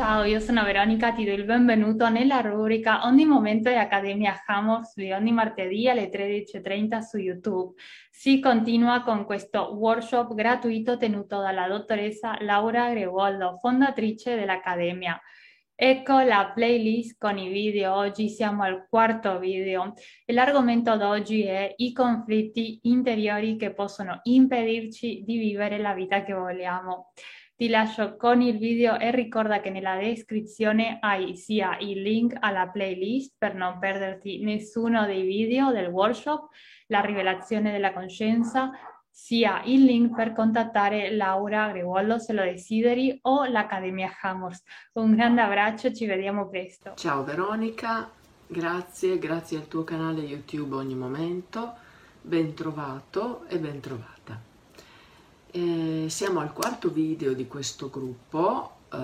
ciao, io sono Veronica, ti do il benvenuto nella rubrica Ogni momento di Accademia Hammers di ogni martedì alle 13.30 su YouTube. Si continua con questo workshop gratuito tenuto dalla dottoressa Laura Gregualdo, fondatrice dell'Accademia. Ecco la playlist con i video, oggi siamo al quarto video l'argomento d'oggi è i conflitti interiori che possono impedirci di vivere la vita che vogliamo. Ti lascio con il video e ricorda che nella descrizione hai sia il link alla playlist per non perderti nessuno dei video del workshop, la rivelazione della coscienza, sia il link per contattare Laura Gregualdo se lo desideri o l'Accademia Hammers. Un grande abbraccio, ci vediamo presto. Ciao Veronica, grazie, grazie al tuo canale YouTube ogni momento, ben trovato e ben trovata. E siamo al quarto video di questo gruppo, eh,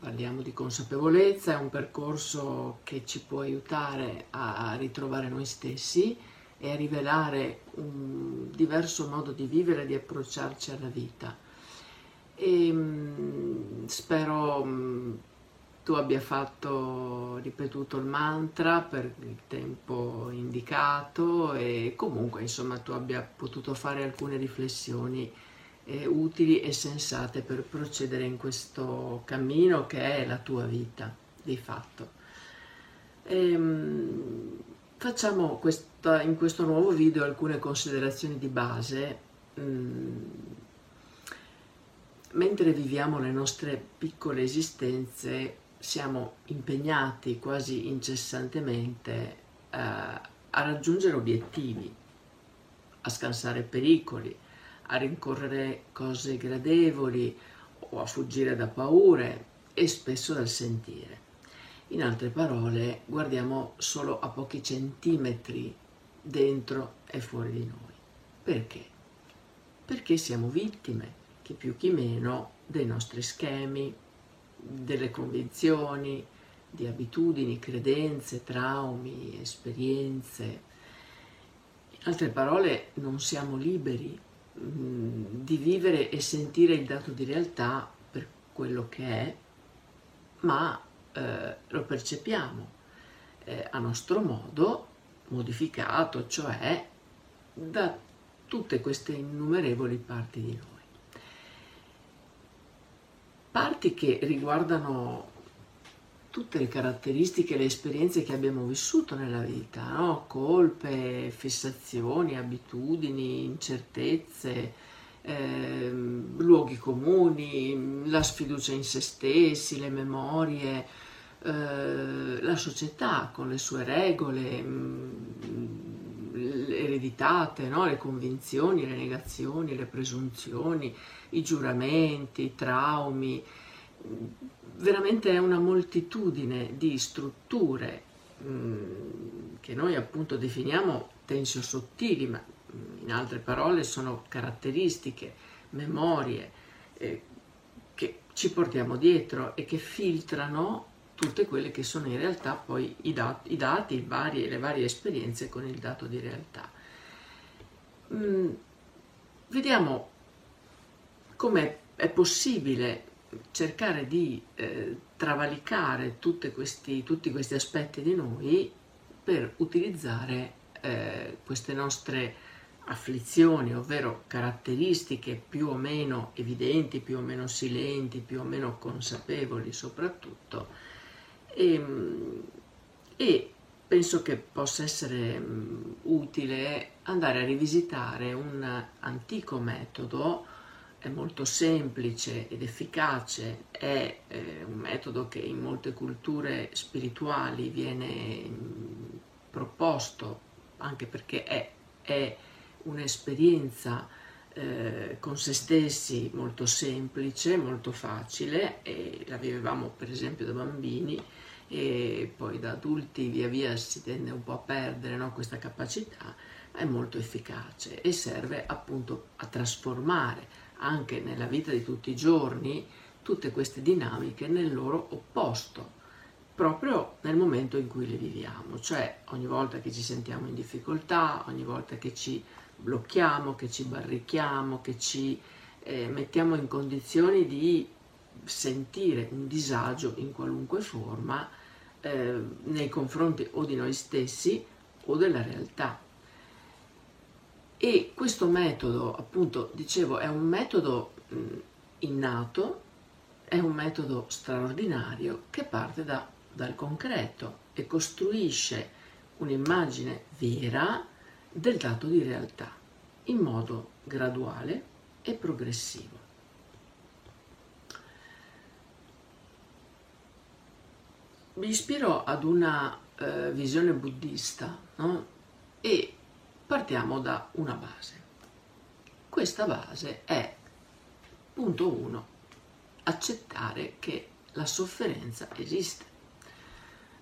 parliamo di consapevolezza, è un percorso che ci può aiutare a ritrovare noi stessi e a rivelare un diverso modo di vivere e di approcciarci alla vita. E, mh, spero mh, tu abbia fatto, ripetuto il mantra per il tempo indicato e comunque insomma tu abbia potuto fare alcune riflessioni eh, utili e sensate per procedere in questo cammino che è la tua vita di fatto. Ehm, facciamo questa, in questo nuovo video alcune considerazioni di base. Mm, mentre viviamo le nostre piccole esistenze siamo impegnati quasi incessantemente eh, a raggiungere obiettivi, a scansare pericoli, a rincorrere cose gradevoli o a fuggire da paure e spesso dal sentire. In altre parole, guardiamo solo a pochi centimetri dentro e fuori di noi. Perché? Perché siamo vittime, chi più chi meno, dei nostri schemi, delle convinzioni, di abitudini, credenze, traumi, esperienze. In altre parole, non siamo liberi mm, di vivere e sentire il dato di realtà per quello che è, ma eh, lo percepiamo eh, a nostro modo, modificato, cioè da tutte queste innumerevoli parti di noi parti che riguardano tutte le caratteristiche le esperienze che abbiamo vissuto nella vita, no? colpe, fissazioni, abitudini, incertezze, eh, luoghi comuni, la sfiducia in se stessi, le memorie, eh, la società con le sue regole mh, mm, ereditate, no? le convinzioni, le negazioni, le presunzioni, i giuramenti, i traumi, veramente è una moltitudine di strutture mm, che noi appunto definiamo tensio-sottili, ma mm, in altre parole sono caratteristiche, memorie eh, che ci portiamo dietro e che filtrano tutte quelle che sono in realtà poi i, dat- i dati, i vari, le varie esperienze con il dato di realtà. Mm, vediamo come è possibile cercare di eh, travalicare questi, tutti questi aspetti di noi per utilizzare eh, queste nostre afflizioni, ovvero caratteristiche più o meno evidenti, più o meno silenti, più o meno consapevoli soprattutto, e, ehm, e penso che possa essere um, utile andare a rivisitare un antico metodo è molto semplice ed efficace, è eh, un metodo che in molte culture spirituali viene mh, mm, proposto anche perché è, è un'esperienza eh, con se stessi molto semplice, molto facile e la vivevamo per esempio da bambini e poi da adulti via via si tende un po' a perdere no, questa capacità, è molto efficace e serve appunto a trasformare anche nella vita di tutti i giorni tutte queste dinamiche nel loro opposto, proprio nel momento in cui le viviamo, cioè ogni volta che ci sentiamo in difficoltà, ogni volta che ci blocchiamo, che ci barrichiamo, che ci eh, mettiamo in condizioni di sentire un disagio in qualunque forma eh, nei confronti o di noi stessi o della realtà. E questo metodo, appunto, dicevo, è un metodo innato, è un metodo straordinario che parte da, dal concreto e costruisce un'immagine vera del dato di realtà in modo graduale e progressivo. Mi ispiro ad una eh, visione buddista no? e partiamo da una base. Questa base è, punto uno, accettare che la sofferenza esiste.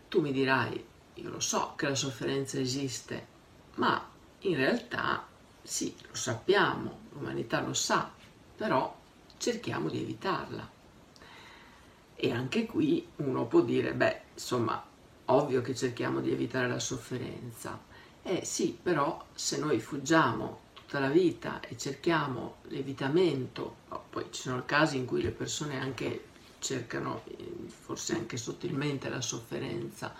Tu mi dirai, io lo so che la sofferenza esiste, ma in realtà sì, lo sappiamo, l'umanità lo sa, però cerchiamo di evitarla. E anche qui uno può dire, beh, insomma, ovvio che cerchiamo di evitare la sofferenza. Eh sì, però se noi fuggiamo tutta la vita e cerchiamo l'evitamento, oh, poi ci sono casi in cui le persone anche cercano, eh, forse anche sottilmente, la sofferenza,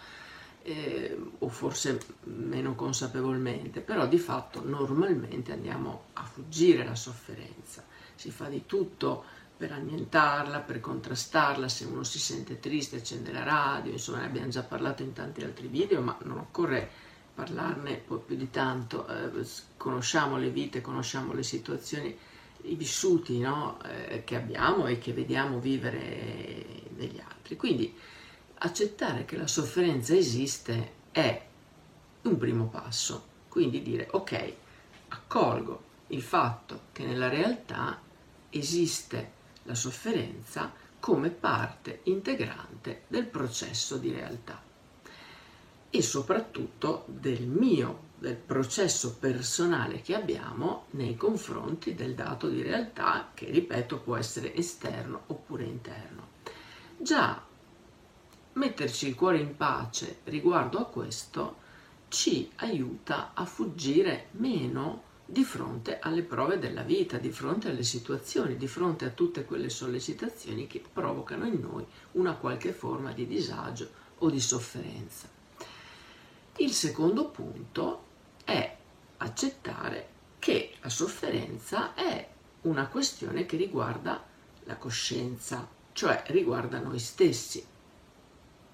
eh, o forse meno consapevolmente, però di fatto normalmente andiamo a fuggire la sofferenza. Si fa di tutto per annientarla, per contrastarla, se uno si sente triste accende la radio, insomma ne abbiamo già parlato in tanti altri video, ma non occorre parlarne poi più di tanto, eh, conosciamo le vite, conosciamo le situazioni, i vissuti no? eh, che abbiamo e che vediamo vivere negli altri. Quindi accettare che la sofferenza esiste è un primo passo, quindi dire ok, accolgo il fatto che nella realtà esiste la sofferenza come parte integrante del processo di realtà e soprattutto del mio, del processo personale che abbiamo nei confronti del dato di realtà che, ripeto, può essere esterno oppure interno. Già metterci il cuore in pace riguardo a questo ci aiuta a fuggire meno di fronte alle prove della vita, di fronte alle situazioni, di fronte a tutte quelle sollecitazioni che provocano in noi una qualche forma di disagio o di sofferenza. Il secondo punto è accettare che la sofferenza è una questione che riguarda la coscienza, cioè riguarda noi stessi,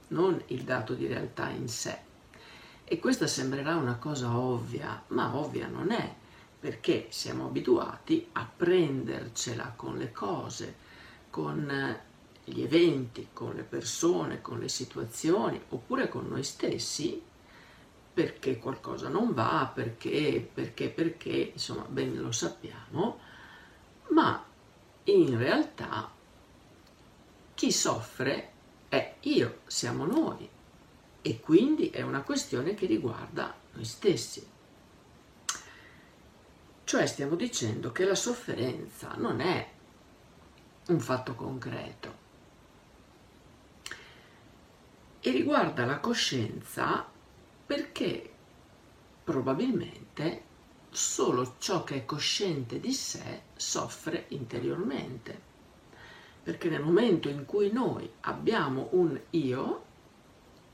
non il dato di realtà in sé. E questa sembrerà una cosa ovvia, ma ovvia non è, perché siamo abituati a prendercela con le cose, con gli eventi, con le persone, con le situazioni, oppure con noi stessi, perché qualcosa non va, perché, perché, perché, insomma, ben lo sappiamo, ma in realtà chi soffre è io, siamo noi e quindi è una questione che riguarda noi stessi. Cioè stiamo dicendo che la sofferenza non è un fatto concreto. E riguarda la coscienza perché probabilmente solo ciò che è cosciente di sé soffre interiormente. Perché nel momento in cui noi abbiamo un io,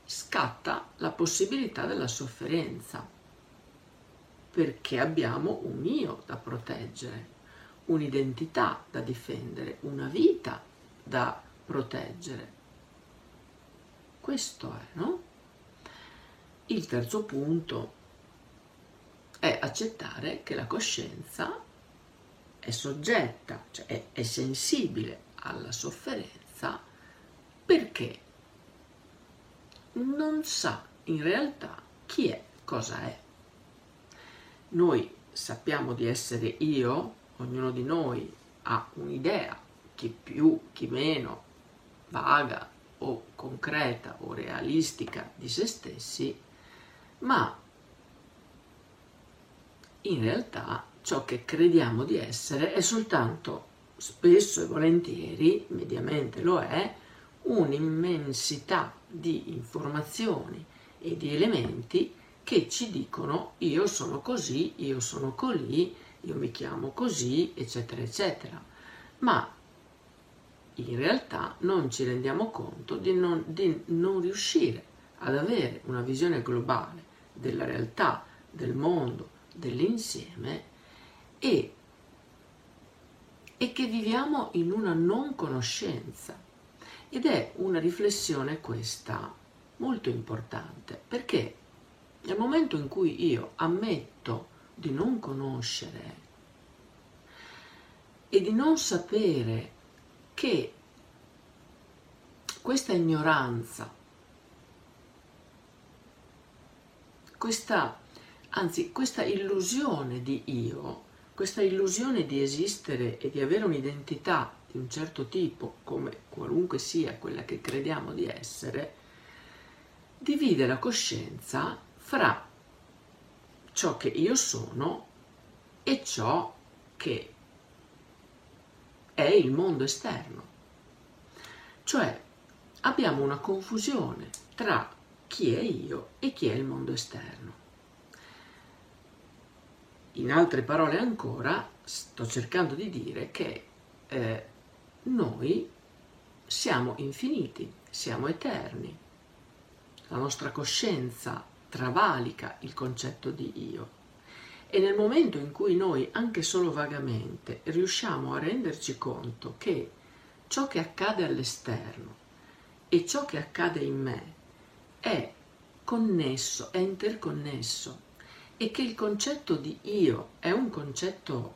scatta la possibilità della sofferenza, perché abbiamo un io da proteggere, un'identità da difendere, una vita da proteggere. Questo è, no? Il terzo punto è accettare che la coscienza è soggetta, cioè è, è sensibile alla sofferenza perché non sa in realtà chi è, cosa è. Noi sappiamo di essere io, ognuno di noi ha un'idea, chi più, chi meno, vaga o concreta o realistica di se stessi, ma in realtà ciò che crediamo di essere è soltanto spesso e volentieri, mediamente lo è, un'immensità di informazioni e di elementi che ci dicono io sono così, io sono colì, io mi chiamo così, eccetera, eccetera. Ma in realtà non ci rendiamo conto di non, di non riuscire ad avere una visione globale della realtà, del mondo, dell'insieme e, e che viviamo in una non conoscenza. Ed è una riflessione questa molto importante perché nel momento in cui io ammetto di non conoscere e di non sapere che questa ignoranza, questa, anzi questa illusione di io, questa illusione di esistere e di avere un'identità di un certo tipo, come qualunque sia quella che crediamo di essere, divide la coscienza fra ciò che io sono e ciò che è il mondo esterno. Cioè abbiamo una confusione tra chi è io e chi è il mondo esterno. In altre parole ancora, sto cercando di dire che eh, noi siamo infiniti, siamo eterni. La nostra coscienza travalica il concetto di io. E nel momento in cui noi, anche solo vagamente, riusciamo a renderci conto che ciò che accade all'esterno e ciò che accade in me è connesso, è interconnesso e che il concetto di io è un concetto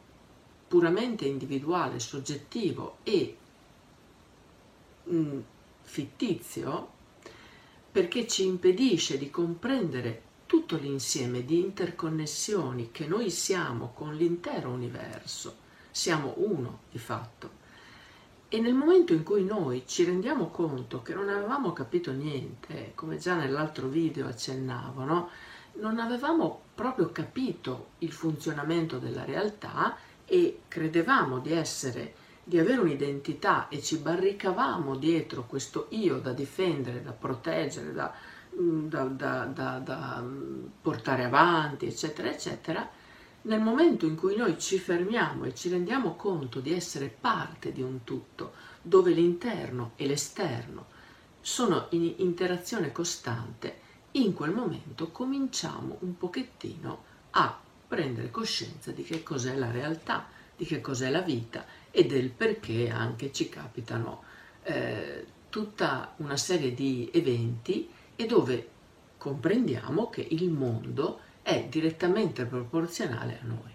puramente individuale, soggettivo e mh, mm, fittizio, perché ci impedisce di comprendere tutto l'insieme di interconnessioni che noi siamo con l'intero universo, siamo uno di fatto. E nel momento in cui noi ci rendiamo conto che non avevamo capito niente, come già nell'altro video accennavo, no? non avevamo proprio capito il funzionamento della realtà e credevamo di essere di avere un'identità e ci barricavamo dietro questo io da difendere, da proteggere, da, mm, da, da, da, mm, portare avanti, eccetera, eccetera, nel momento in cui noi ci fermiamo e ci rendiamo conto di essere parte di un tutto, dove l'interno e l'esterno sono in interazione costante, in quel momento cominciamo un pochettino a prendere coscienza di che cos'è la realtà, di che cos'è la vita e del perché anche ci capitano eh, tutta una serie di eventi e dove comprendiamo che il mondo è direttamente proporzionale a noi.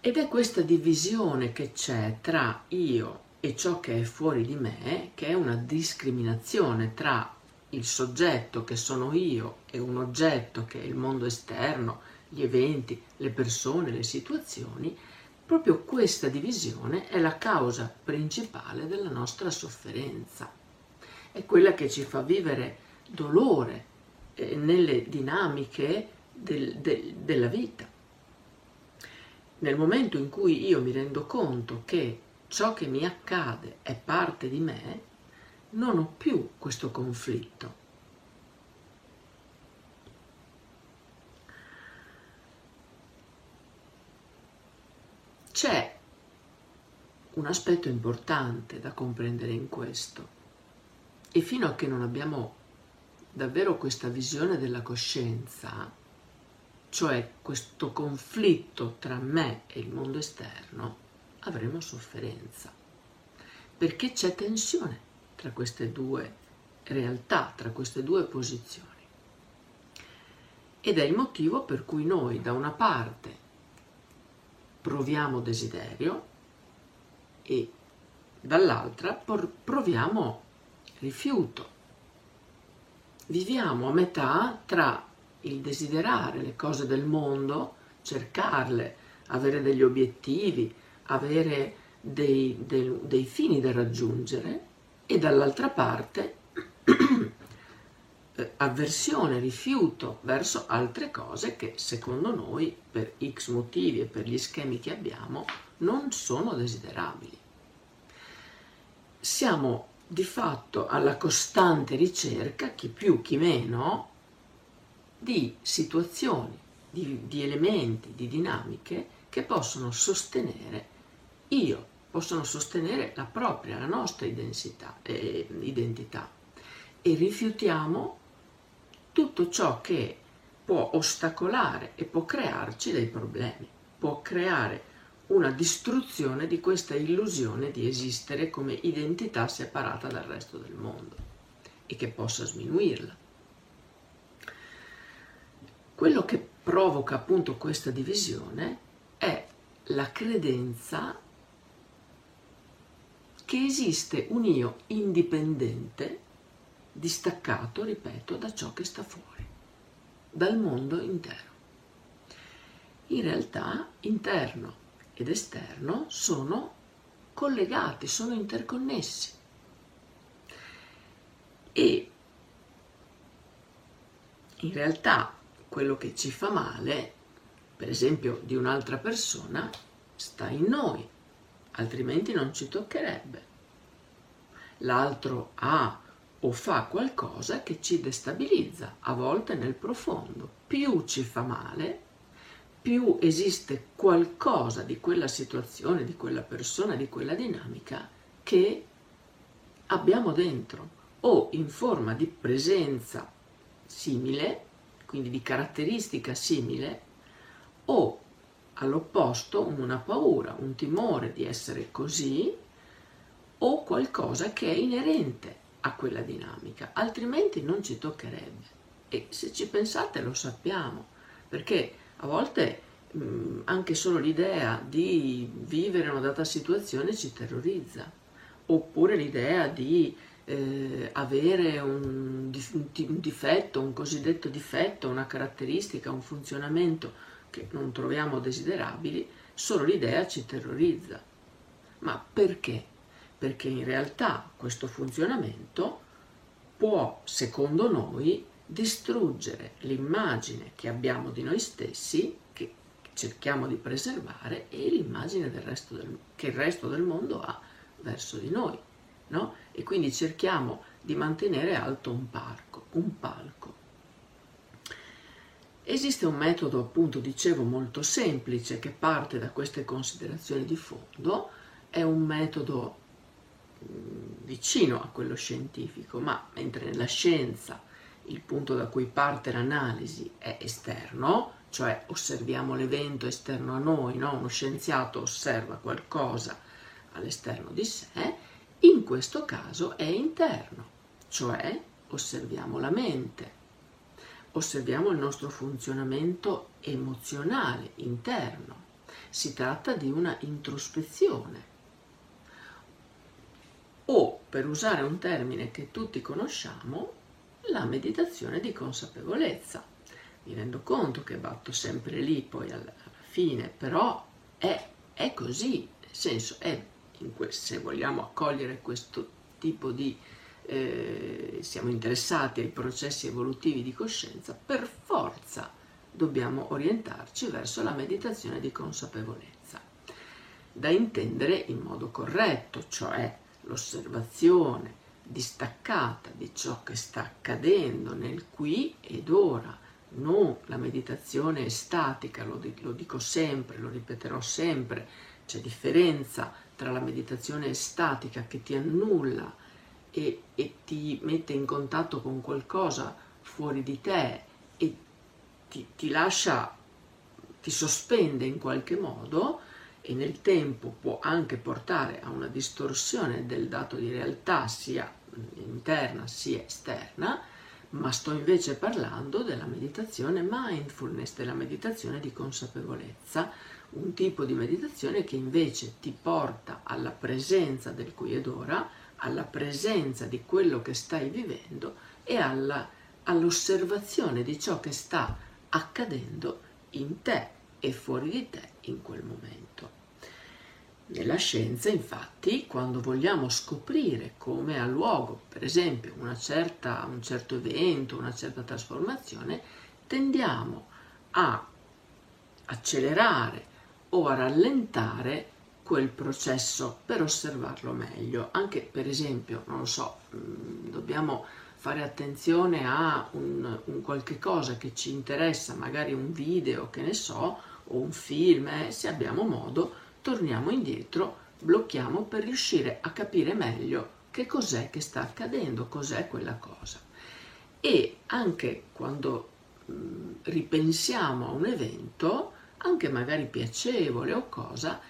Ed è questa divisione che c'è tra io e ciò che è fuori di me, che è una discriminazione tra il soggetto che sono io e un oggetto che è il mondo esterno, gli eventi, le persone, le situazioni, Proprio questa divisione è la causa principale della nostra sofferenza, è quella che ci fa vivere dolore eh, nelle dinamiche del, del, della vita. Nel momento in cui io mi rendo conto che ciò che mi accade è parte di me, non ho più questo conflitto C'è un aspetto importante da comprendere in questo e fino a che non abbiamo davvero questa visione della coscienza, cioè questo conflitto tra me e il mondo esterno, avremo sofferenza, perché c'è tensione tra queste due realtà, tra queste due posizioni. Ed è il motivo per cui noi da una parte proviamo desiderio e dall'altra proviamo rifiuto. Viviamo a metà tra il desiderare le cose del mondo, cercarle, avere degli obiettivi, avere dei, dei, dei fini da raggiungere e dall'altra parte eh, avversione, rifiuto verso altre cose che secondo noi, per x motivi e per gli schemi che abbiamo, non sono desiderabili. Siamo di fatto alla costante ricerca, chi più chi meno, di situazioni, di, di elementi, di dinamiche che possono sostenere io possono sostenere la propria, la nostra identità, eh, identità e rifiutiamo tutto ciò che può ostacolare e può crearci dei problemi, può creare una distruzione di questa illusione di esistere come identità separata dal resto del mondo e che possa sminuirla. Quello che provoca appunto questa divisione è la credenza che esiste un io indipendente, distaccato, ripeto, da ciò che sta fuori, dal mondo intero. In realtà interno ed esterno sono collegati, sono interconnessi. E in realtà quello che ci fa male, per esempio di un'altra persona, sta in noi, altrimenti non ci toccherebbe. L'altro ha o fa qualcosa che ci destabilizza, a volte nel profondo. Più ci fa male, più esiste qualcosa di quella situazione, di quella persona, di quella dinamica che abbiamo dentro o in forma di presenza simile, quindi di caratteristica simile, o all'opposto una paura, un timore di essere così, o qualcosa che è inerente a quella dinamica, altrimenti non ci toccherebbe. E se ci pensate lo sappiamo, perché a volte mh, anche solo l'idea di vivere una data situazione ci terrorizza, oppure l'idea di eh, avere un, un difetto, un cosiddetto difetto, una caratteristica, un funzionamento che non troviamo desiderabili, solo l'idea ci terrorizza. Ma perché? Perché in realtà questo funzionamento può, secondo noi, distruggere l'immagine che abbiamo di noi stessi, che cerchiamo di preservare, e l'immagine del del, che il resto del mondo ha verso di noi. No? E quindi cerchiamo di mantenere alto un, parco, un palco. Esiste un metodo, appunto, dicevo, molto semplice che parte da queste considerazioni di fondo, è un metodo vicino a quello scientifico, ma mentre nella scienza il punto da cui parte l'analisi è esterno, cioè osserviamo l'evento esterno a noi, no? uno scienziato osserva qualcosa all'esterno di sé, in questo caso è interno, cioè osserviamo la mente, osserviamo il nostro funzionamento emozionale interno. Si tratta di una introspezione. Per usare un termine che tutti conosciamo, la meditazione di consapevolezza. Mi rendo conto che batto sempre lì poi alla fine, però è, è così, nel senso è que- se vogliamo accogliere questo tipo di eh, siamo interessati ai processi evolutivi di coscienza, per forza dobbiamo orientarci verso la meditazione di consapevolezza, da intendere in modo corretto, cioè l'osservazione distaccata di ciò che sta accadendo nel qui ed ora, non la meditazione statica, lo, lo dico sempre, lo ripeterò sempre, c'è differenza tra la meditazione statica che ti annulla e, e, ti mette in contatto con qualcosa fuori di te e ti, ti lascia, ti sospende in qualche modo e nel tempo può anche portare a una distorsione del dato di realtà sia interna sia esterna, ma sto invece parlando della meditazione mindfulness, della meditazione di consapevolezza, un tipo di meditazione che invece ti porta alla presenza del qui ed ora, alla presenza di quello che stai vivendo e alla, all'osservazione di ciò che sta accadendo in te e fuori di te in quel momento. Nella scienza, infatti, quando vogliamo scoprire come ha luogo, per esempio, certa, un certo evento, una certa trasformazione, tendiamo a accelerare o a rallentare quel processo per osservarlo meglio. Anche per esempio, non lo so, mm, dobbiamo fare attenzione a un, un qualche cosa che ci interessa, magari un video, che ne so, o un film, eh, se abbiamo modo, torniamo indietro blocchiamo per riuscire a capire meglio che cos'è che sta accadendo, cos'è quella cosa. E anche quando mh, ripensiamo a un evento, anche magari piacevole o cosa,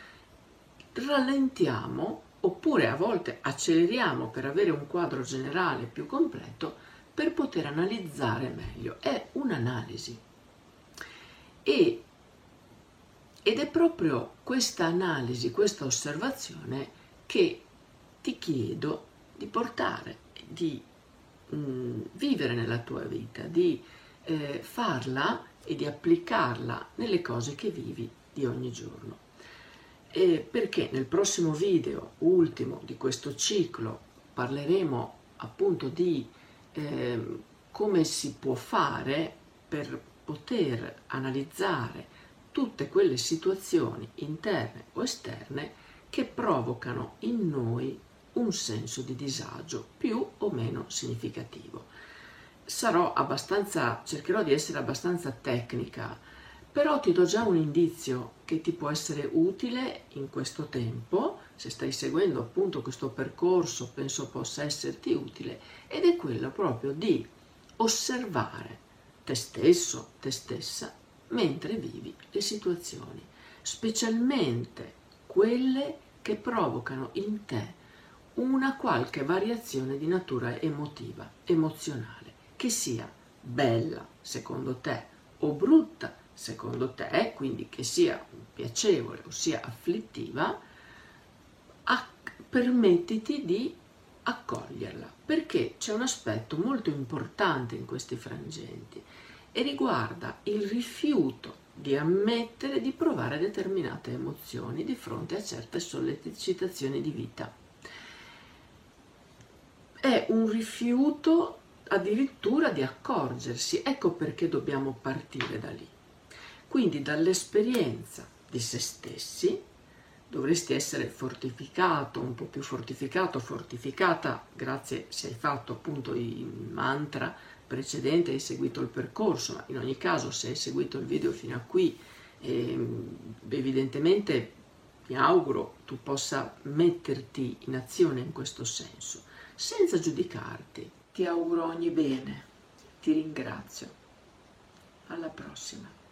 rallentiamo oppure a volte acceleriamo per avere un quadro generale più completo per poter analizzare meglio. È un'analisi. E, ed è proprio questa analisi, questa osservazione che ti chiedo di portare, di mh, mm, vivere nella tua vita, di eh, farla e di applicarla nelle cose che vivi di ogni giorno. E perché nel prossimo video, ultimo di questo ciclo, parleremo appunto di eh, come si può fare per poter analizzare tutte quelle situazioni interne o esterne che provocano in noi un senso di disagio più o meno significativo. Sarò abbastanza, cercherò di essere abbastanza tecnica, però ti do già un indizio che ti può essere utile in questo tempo, se stai seguendo appunto questo percorso penso possa esserti utile, ed è quello proprio di osservare te stesso, te stessa, mentre vivi le situazioni, specialmente quelle che provocano in te una qualche variazione di natura emotiva, emozionale, che sia bella secondo te o brutta secondo te, quindi che sia piacevole o sia afflittiva, permettiti di accoglierla, perché c'è un aspetto molto importante in questi frangenti e riguarda il rifiuto di ammettere di provare determinate emozioni di fronte a certe sollecitazioni di vita è un rifiuto addirittura di accorgersi. Ecco perché dobbiamo partire da lì. Quindi dall'esperienza di se stessi dovresti essere fortificato, un po' più fortificato, fortificata, grazie se hai fatto appunto il mantra precedente, hai seguito il percorso, ma in ogni caso se hai seguito il video fino a qui, eh, evidentemente mi auguro tu possa metterti in azione in questo senso senza giudicarti. Ti auguro ogni bene, ti ringrazio. Alla prossima.